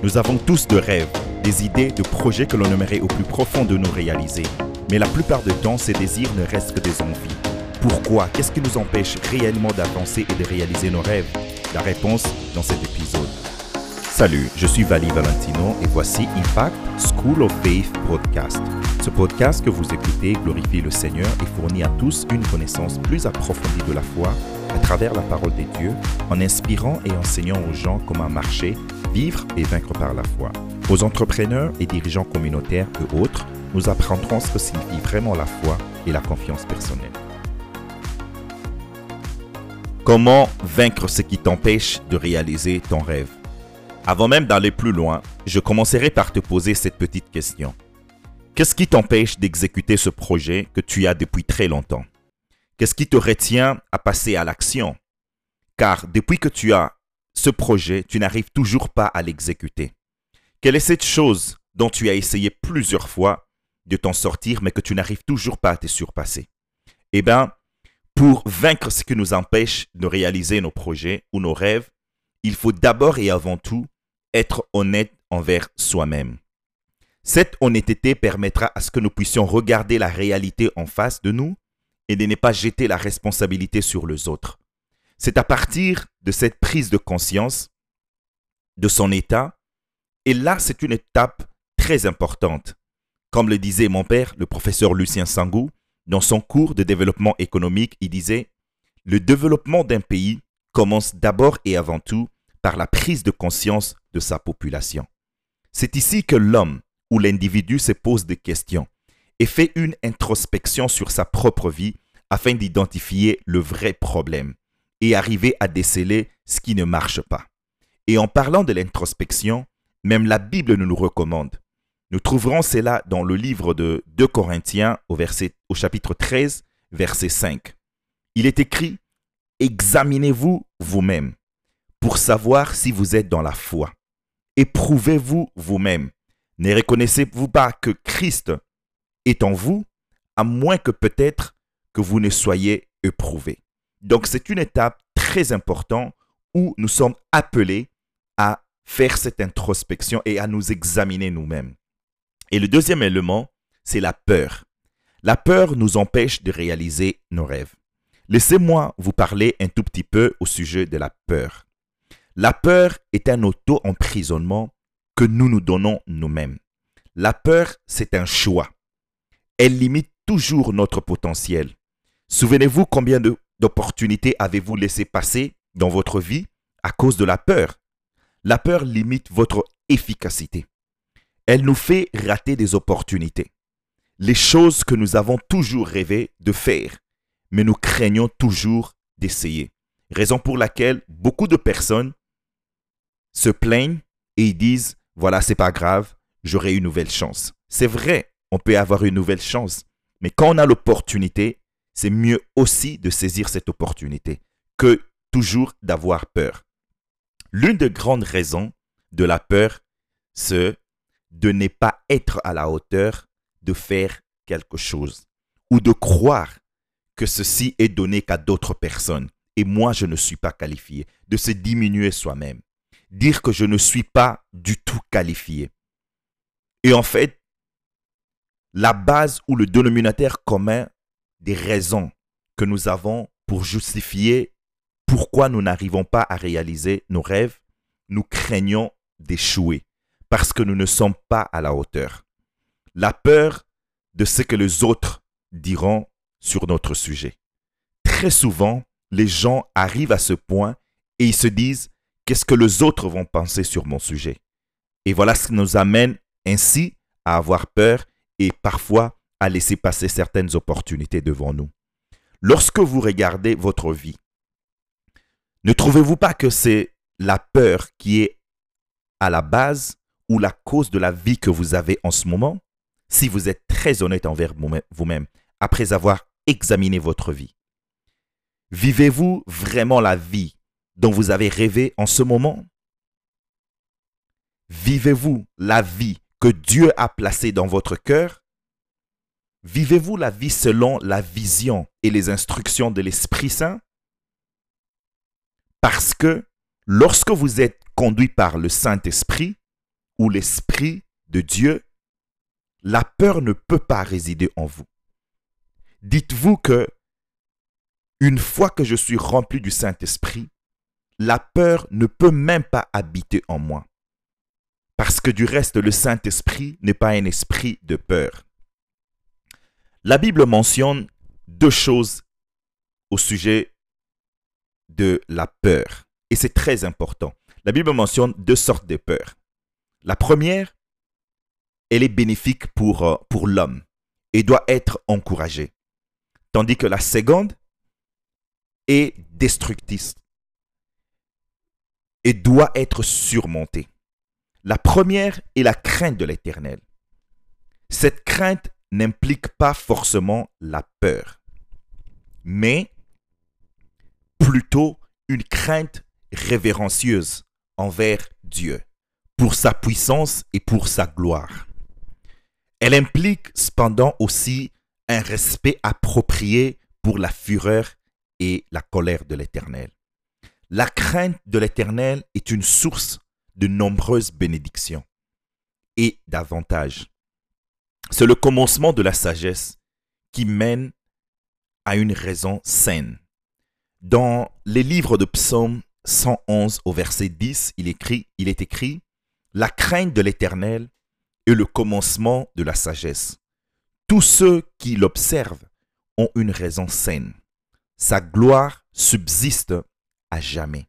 Nous avons tous de rêves, des idées, de projets que l'on aimerait au plus profond de nous réaliser. Mais la plupart du temps, ces désirs ne restent que des envies. Pourquoi? Qu'est-ce qui nous empêche réellement d'avancer et de réaliser nos rêves? La réponse dans cet épisode. Salut, je suis Vali Valentino et voici Impact School of Faith Podcast. Ce podcast que vous écoutez glorifie le Seigneur et fournit à tous une connaissance plus approfondie de la foi à travers la parole des dieux, en inspirant et enseignant aux gens comment marcher, vivre et vaincre par la foi. Aux entrepreneurs et dirigeants communautaires et autres, nous apprendrons ce que signifie vraiment la foi et la confiance personnelle. Comment vaincre ce qui t'empêche de réaliser ton rêve? Avant même d'aller plus loin, je commencerai par te poser cette petite question. Qu'est-ce qui t'empêche d'exécuter ce projet que tu as depuis très longtemps? Qu'est-ce qui te retient à passer à l'action? Car depuis que tu as ce projet, tu n'arrives toujours pas à l'exécuter. Quelle est cette chose dont tu as essayé plusieurs fois de t'en sortir, mais que tu n'arrives toujours pas à te surpasser? Eh bien, pour vaincre ce qui nous empêche de réaliser nos projets ou nos rêves, il faut d'abord et avant tout être honnête envers soi-même. Cette honnêteté permettra à ce que nous puissions regarder la réalité en face de nous et de ne pas jeter la responsabilité sur les autres. C'est à partir de cette prise de conscience de son état, et là c'est une étape très importante. Comme le disait mon père, le professeur Lucien Sangou, dans son cours de développement économique, il disait, le développement d'un pays commence d'abord et avant tout par la prise de conscience de sa population. C'est ici que l'homme ou l'individu se pose des questions et fait une introspection sur sa propre vie afin d'identifier le vrai problème et arriver à déceler ce qui ne marche pas. Et en parlant de l'introspection, même la Bible nous le recommande. Nous trouverons cela dans le livre de 2 Corinthiens au, chapitre 13, verset 5. Il est écrit, Examinez-vous vous-même pour savoir si vous êtes dans la foi. Éprouvez-vous vous-même. Ne reconnaissez-vous pas que Christ est en vous, à moins que peut-être que vous ne soyez éprouvé. Donc c'est une étape très importante où nous sommes appelés à faire cette introspection et à nous examiner nous-mêmes. Et le deuxième élément, c'est la peur. La peur nous empêche de réaliser nos rêves. Laissez-moi vous parler un tout petit peu au sujet de la peur. La peur est un auto-emprisonnement que nous nous donnons nous-mêmes. La peur, c'est un choix. Elle limite toujours notre potentiel. Souvenez-vous combien d'opportunités avez-vous laissé passer dans votre vie à cause de la peur? La peur limite votre efficacité elle nous fait rater des opportunités. Les choses que nous avons toujours rêvé de faire, mais nous craignons toujours d'essayer. Raison pour laquelle beaucoup de personnes se plaignent et disent voilà, c'est pas grave, j'aurai une nouvelle chance. C'est vrai, on peut avoir une nouvelle chance, mais quand on a l'opportunité, c'est mieux aussi de saisir cette opportunité que toujours d'avoir peur. L'une des grandes raisons de la peur, c'est de ne pas être à la hauteur de faire quelque chose ou de croire que ceci est donné qu'à d'autres personnes et moi je ne suis pas qualifié, de se diminuer soi-même, dire que je ne suis pas du tout qualifié. Et en fait, la base ou le dénominateur commun des raisons que nous avons pour justifier pourquoi nous n'arrivons pas à réaliser nos rêves, nous craignons d'échouer parce que nous ne sommes pas à la hauteur. La peur de ce que les autres diront sur notre sujet. Très souvent, les gens arrivent à ce point et ils se disent qu'est-ce que les autres vont penser sur mon sujet? Et voilà ce qui nous amène ainsi à avoir peur et parfois à laisser passer certaines opportunités devant nous. Lorsque vous regardez votre vie, ne trouvez-vous pas que c'est la peur qui est à la base ou la cause de la vie que vous avez en ce moment, si vous êtes très honnête envers vous-même, après avoir examiné votre vie. Vivez-vous vraiment la vie dont vous avez rêvé en ce moment? Vivez-vous la vie que Dieu a placée dans votre cœur Vivez-vous la vie selon la vision et les instructions de l'Esprit Saint? Parce que lorsque vous êtes conduit par le Saint-Esprit, ou l'Esprit de Dieu, la peur ne peut pas résider en vous. Dites-vous que une fois que je suis rempli du Saint-Esprit, la peur ne peut même pas habiter en moi. Parce que du reste, le Saint-Esprit n'est pas un esprit de peur. La Bible mentionne deux choses au sujet de la peur. Et c'est très important. La Bible mentionne deux sortes de peurs. La première, elle est bénéfique pour, euh, pour l'homme et doit être encouragée. Tandis que la seconde est destructrice et doit être surmontée. La première est la crainte de l'éternel. Cette crainte n'implique pas forcément la peur, mais plutôt une crainte révérencieuse envers Dieu, pour sa puissance et pour sa gloire. Elle implique cependant aussi un respect approprié pour la fureur et la colère de l'Éternel. La crainte de l'Éternel est une source de nombreuses bénédictions et d'avantages. C'est le commencement de la sagesse qui mène à une raison saine. Dans les livres de psaumes 111 au verset 10, il, écrit, il est écrit La crainte de l'Éternel est le commencement de la sagesse. Tous ceux qui l'observent ont une raison saine. Sa gloire subsiste à jamais.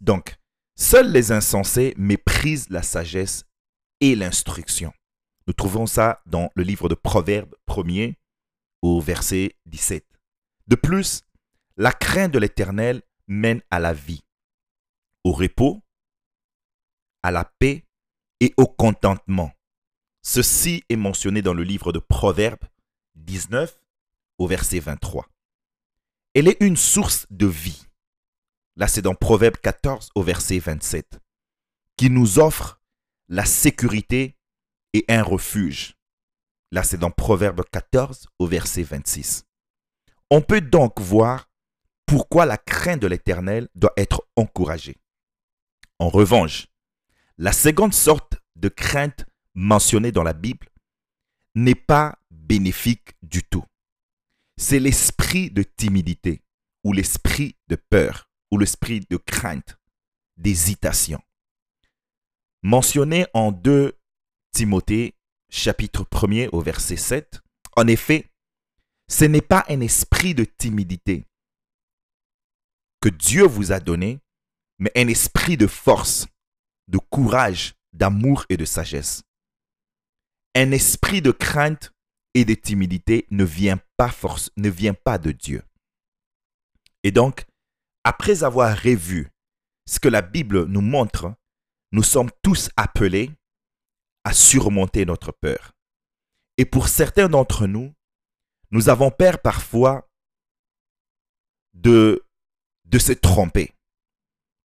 Donc, seuls les insensés méprisent la sagesse et l'instruction. Nous trouvons ça dans le livre de Proverbes 1er au verset 17. De plus, la crainte de l'Éternel mène à la vie, au repos, à la paix et au contentement. Ceci est mentionné dans le livre de Proverbes 19 au verset 23. Elle est une source de vie. Là, c'est dans Proverbe 14 au verset 27, qui nous offre la sécurité et un refuge. Là, c'est dans Proverbe 14 au verset 26. On peut donc voir pourquoi la crainte de l'Éternel doit être encouragée. En revanche, la seconde sorte de crainte mentionnée dans la Bible n'est pas bénéfique du tout. C'est l'esprit de timidité ou l'esprit de peur ou l'esprit de crainte, d'hésitation. Mentionné en 2 Timothée chapitre 1er au verset 7, en effet, ce n'est pas un esprit de timidité, que Dieu vous a donné, mais un esprit de force, de courage, d'amour et de sagesse. Un esprit de crainte et de timidité ne vient pas force, ne vient pas de Dieu. Et donc, après avoir revu ce que la Bible nous montre, nous sommes tous appelés à surmonter notre peur. Et pour certains d'entre nous, nous avons peur parfois de de se tromper.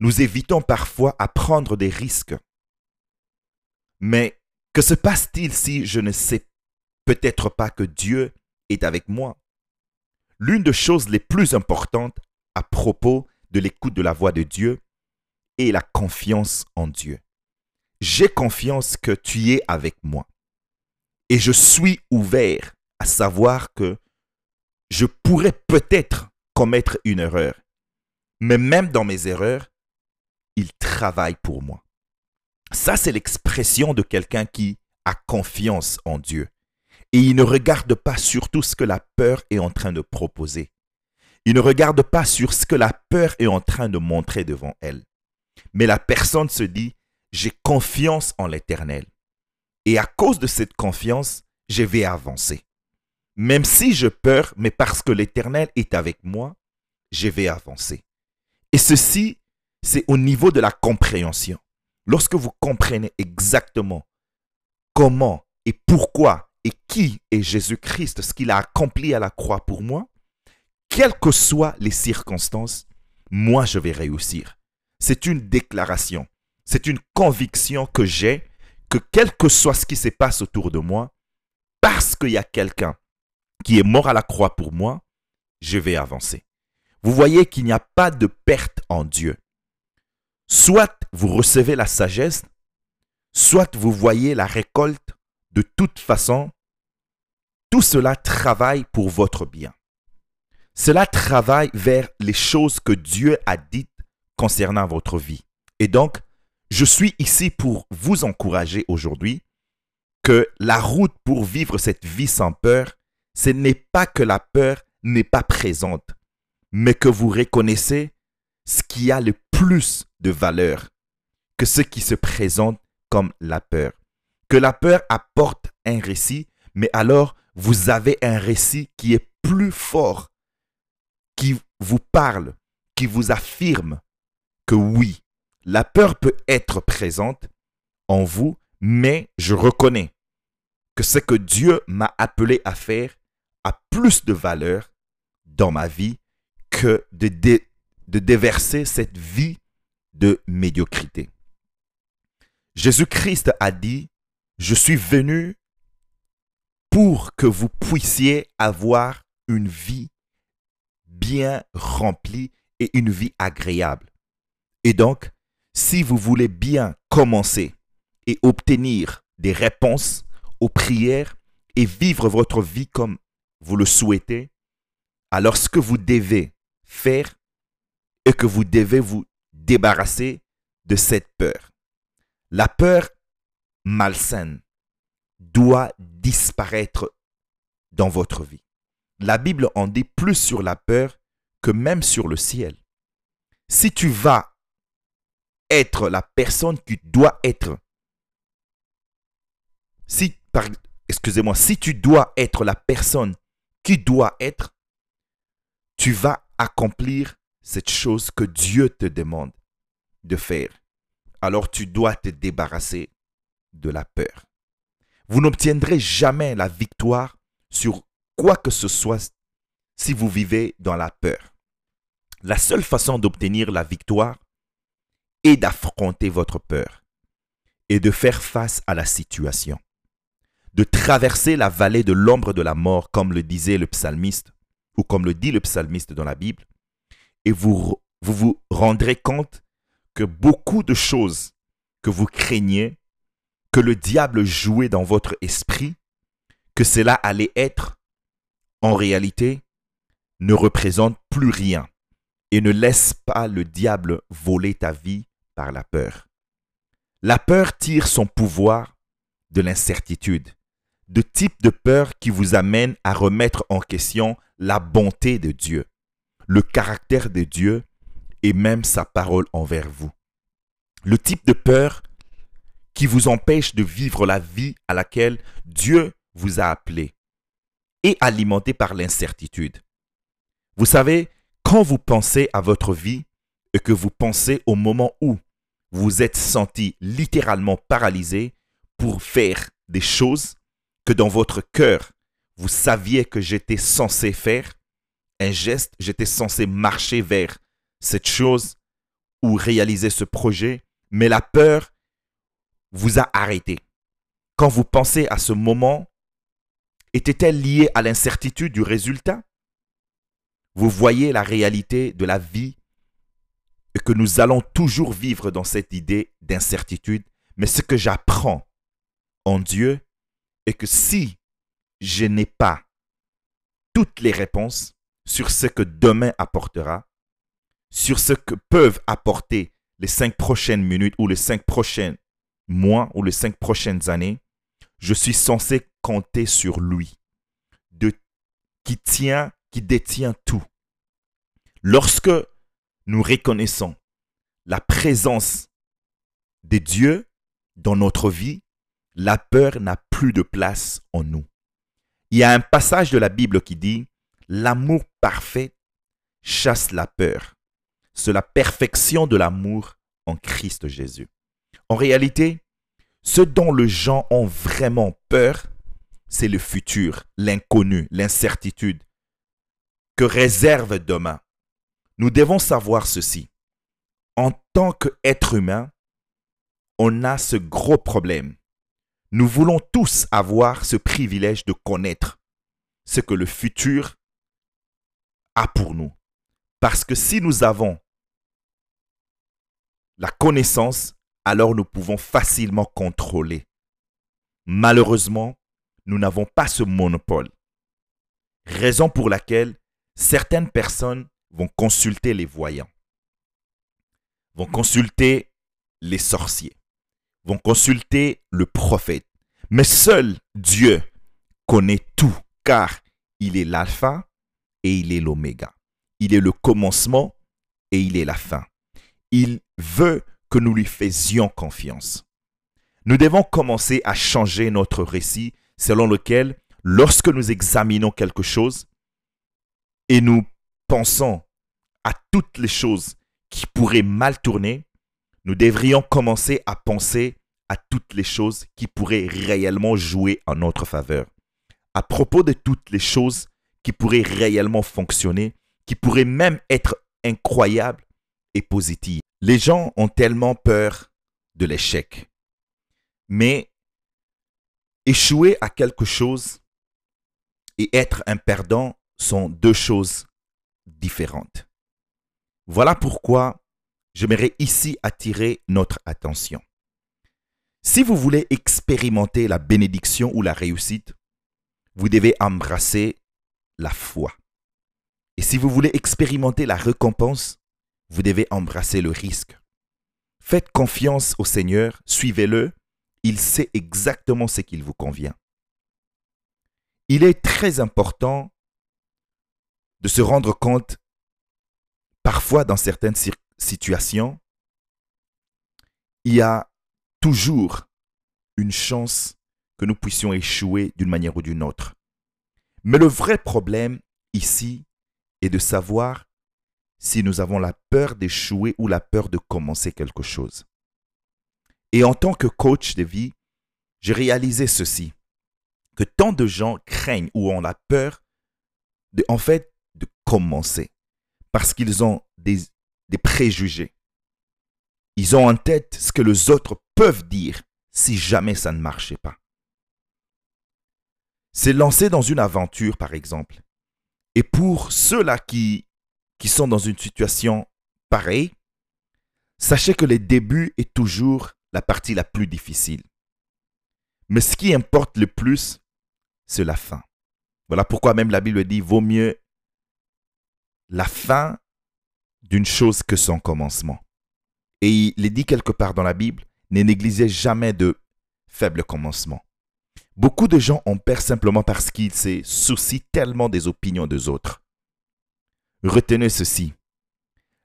Nous évitons parfois à prendre des risques. Mais que se passe-t-il si je ne sais peut-être pas que Dieu est avec moi? L'une des choses les plus importantes à propos de l'écoute de la voix de Dieu est la confiance en Dieu. J'ai confiance que tu es avec moi. Et je suis ouvert à savoir que je pourrais peut-être commettre une erreur. Mais même dans mes erreurs, il travaille pour moi. Ça, c'est l'expression de quelqu'un qui a confiance en Dieu. Et il ne regarde pas sur tout ce que la peur est en train de proposer. Il ne regarde pas sur ce que la peur est en train de montrer devant elle. Mais la personne se dit, j'ai confiance en l'Éternel. Et à cause de cette confiance, je vais avancer. Même si je peur, mais parce que l'Éternel est avec moi, je vais avancer. Et ceci, c'est au niveau de la compréhension. Lorsque vous comprenez exactement comment et pourquoi et qui est Jésus-Christ, ce qu'il a accompli à la croix pour moi, quelles que soient les circonstances, moi je vais réussir. C'est une déclaration, c'est une conviction que j'ai que quel que soit ce qui se passe autour de moi, parce qu'il y a quelqu'un qui est mort à la croix pour moi, je vais avancer vous voyez qu'il n'y a pas de perte en Dieu. Soit vous recevez la sagesse, soit vous voyez la récolte, de toute façon, tout cela travaille pour votre bien. Cela travaille vers les choses que Dieu a dites concernant votre vie. Et donc, je suis ici pour vous encourager aujourd'hui que la route pour vivre cette vie sans peur, ce n'est pas que la peur n'est pas présente, mais que vous reconnaissez ce qui a le plus de valeur que ce qui se présente comme la peur. Que la peur apporte un récit, mais alors vous avez un récit qui est plus fort, qui vous parle, qui vous affirme que oui, la peur peut être présente en vous, mais je reconnais que ce que Dieu m'a appelé à faire a plus de valeur dans ma vie que de, de déverser cette vie de médiocrité. Jésus-Christ a dit, je suis venu pour que vous puissiez avoir une vie bien remplie et une vie agréable. Et donc, si vous voulez bien commencer et obtenir des réponses aux prières et vivre votre vie comme vous le souhaitez, alors ce que vous devez faire est que vous devez vous débarrasser de cette peur. La peur malsaine doit disparaître dans votre vie. La Bible en dit plus sur la peur que même sur le ciel. Si tu vas être la personne qui doit être, si, excusez-moi, si tu dois être la personne qui doit être, tu vas accomplir cette chose que Dieu te demande de faire. Alors tu dois te débarrasser de la peur. Vous n'obtiendrez jamais la victoire sur quoi que ce soit si vous vivez dans la peur. La seule façon d'obtenir la victoire est d'affronter votre peur et de faire face à la situation, de traverser la vallée de l'ombre de la mort comme le disait le psalmiste ou comme le dit le psalmiste dans la Bible, et vous vous, vous rendrez compte que beaucoup de choses que vous craignez, que le diable jouait dans votre esprit, que cela allait être, en réalité, ne représente plus rien et ne laisse pas le diable voler ta vie par la peur. La peur tire son pouvoir de l'incertitude, de type de peur qui vous amène à remettre en question la bonté de Dieu, le caractère de Dieu et même sa parole envers vous. Le type de peur qui vous empêche de vivre la vie à laquelle Dieu vous a appelé et alimenté par l'incertitude. Vous savez, quand vous pensez à votre vie et que vous pensez au moment où vous êtes senti littéralement paralysé pour faire des choses que dans votre cœur, vous saviez que j'étais censé faire, un geste, j'étais censé marcher vers cette chose ou réaliser ce projet, mais la peur vous a arrêté. Quand vous pensez à ce moment, était-elle liée à l'incertitude du résultat? Vous voyez la réalité de la vie et que nous allons toujours vivre dans cette idée d'incertitude, mais ce que j'apprends en Dieu est que si je n'ai pas toutes les réponses sur ce que demain apportera, sur ce que peuvent apporter les cinq prochaines minutes ou les cinq prochains mois ou les cinq prochaines années, je suis censé compter sur lui, de, qui tient, qui détient tout. Lorsque nous reconnaissons la présence de Dieu dans notre vie, la peur n'a plus de place en nous. Il y a un passage de la Bible qui dit, L'amour parfait chasse la peur c'est la perfection de l'amour en Christ Jésus. En réalité, ce dont les gens ont vraiment peur, c'est le futur, l'inconnu, l'incertitude que réserve demain. Nous devons savoir ceci. En tant qu'être humain, on a ce gros problème. Nous voulons tous avoir ce privilège de connaître ce que le futur a pour nous. Parce que si nous avons la connaissance, alors nous pouvons facilement contrôler. Malheureusement, nous n'avons pas ce monopole. Raison pour laquelle certaines personnes vont consulter les voyants, vont consulter les sorciers, vont consulter le prophète. Mais seul Dieu connaît tout, car il est l'alpha et il est l'oméga. Il est le commencement et il est la fin. Il veut que nous lui faisions confiance. Nous devons commencer à changer notre récit selon lequel, lorsque nous examinons quelque chose et nous pensons à toutes les choses qui pourraient mal tourner, nous devrions commencer à penser à toutes les choses qui pourraient réellement jouer en notre faveur. À propos de toutes les choses qui pourraient réellement fonctionner, qui pourraient même être incroyables et positives. Les gens ont tellement peur de l'échec. Mais échouer à quelque chose et être un perdant sont deux choses différentes. Voilà pourquoi j'aimerais ici attirer notre attention. Si vous voulez expérimenter la bénédiction ou la réussite, vous devez embrasser la foi. Et si vous voulez expérimenter la récompense, vous devez embrasser le risque. Faites confiance au Seigneur, suivez-le, il sait exactement ce qu'il vous convient. Il est très important de se rendre compte, parfois dans certaines situations, il y a toujours une chance que nous puissions échouer d'une manière ou d'une autre. Mais le vrai problème ici est de savoir si nous avons la peur d'échouer ou la peur de commencer quelque chose. Et en tant que coach de vie, j'ai réalisé ceci, que tant de gens craignent ou ont la peur de, en fait, commencer parce qu'ils ont des, préjugés. Ils ont en tête ce que les autres peuvent dire si jamais ça ne marchait pas. C'est lancer dans une aventure, par exemple. Et pour ceux-là qui, qui sont dans une situation pareille, sachez que le début est toujours la partie la plus difficile. Mais ce qui importe le plus, c'est la fin. Voilà pourquoi même la Bible dit, vaut mieux la fin d'une chose que son commencement. Et il est dit quelque part dans la Bible, ne négligez jamais de faible commencement. Beaucoup de gens ont peur simplement parce qu'ils se soucient tellement des opinions des autres. Retenez ceci.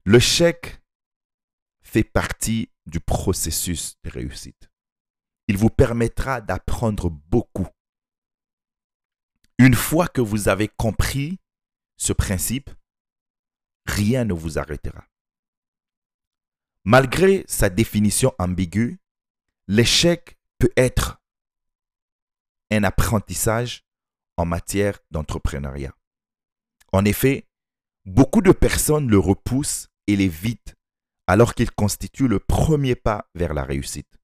Le chèque fait partie du processus de réussite. Il vous permettra d'apprendre beaucoup. Une fois que vous avez compris ce principe, rien ne vous arrêtera. Malgré sa définition ambiguë, l'échec peut être un apprentissage en matière d'entrepreneuriat. En effet, beaucoup de personnes le repoussent et l'évitent alors qu'il constitue le premier pas vers la réussite.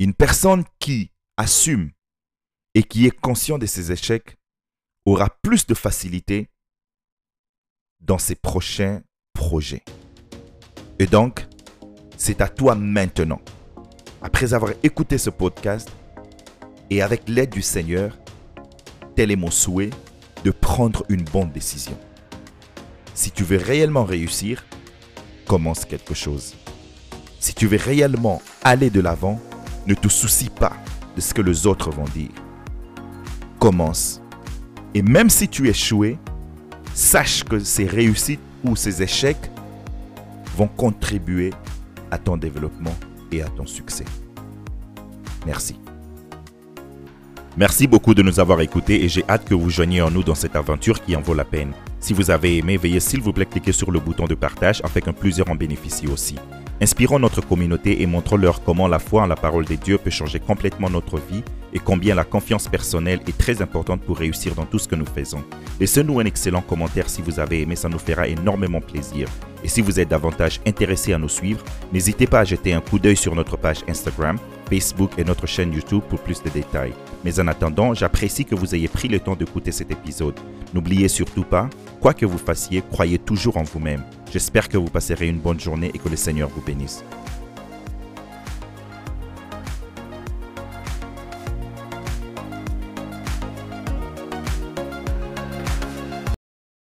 Une personne qui assume et qui est conscient de ses échecs aura plus de facilité dans ses prochains projets. Et donc, c'est à toi maintenant, après avoir écouté ce podcast et avec l'aide du Seigneur, tel est mon souhait, de prendre une bonne décision. Si tu veux réellement réussir, commence quelque chose. Si tu veux réellement aller de l'avant, ne te soucie pas de ce que les autres vont dire. Commence. Et même si tu échoues, sache que ces réussites ou ces échecs vont contribuer à ton développement et à ton succès. Merci. Merci beaucoup de nous avoir écoutés et j'ai hâte que vous joigniez en nous dans cette aventure qui en vaut la peine. Si vous avez aimé, veuillez s'il vous plaît cliquer sur le bouton de partage afin que plusieurs en bénéficient aussi. Inspirons notre communauté et montrons-leur comment la foi en la parole de Dieu peut changer complètement notre vie et combien la confiance personnelle est très importante pour réussir dans tout ce que nous faisons. Laissez-nous un excellent commentaire si vous avez aimé, ça nous fera énormément plaisir. Et si vous êtes davantage intéressé à nous suivre, n'hésitez pas à jeter un coup d'œil sur notre page Instagram, Facebook et notre chaîne YouTube pour plus de détails. Mais en attendant, j'apprécie que vous ayez pris le temps d'écouter cet épisode. N'oubliez surtout pas, quoi que vous fassiez, croyez toujours en vous-même. J'espère que vous passerez une bonne journée et que le Seigneur vous bénisse.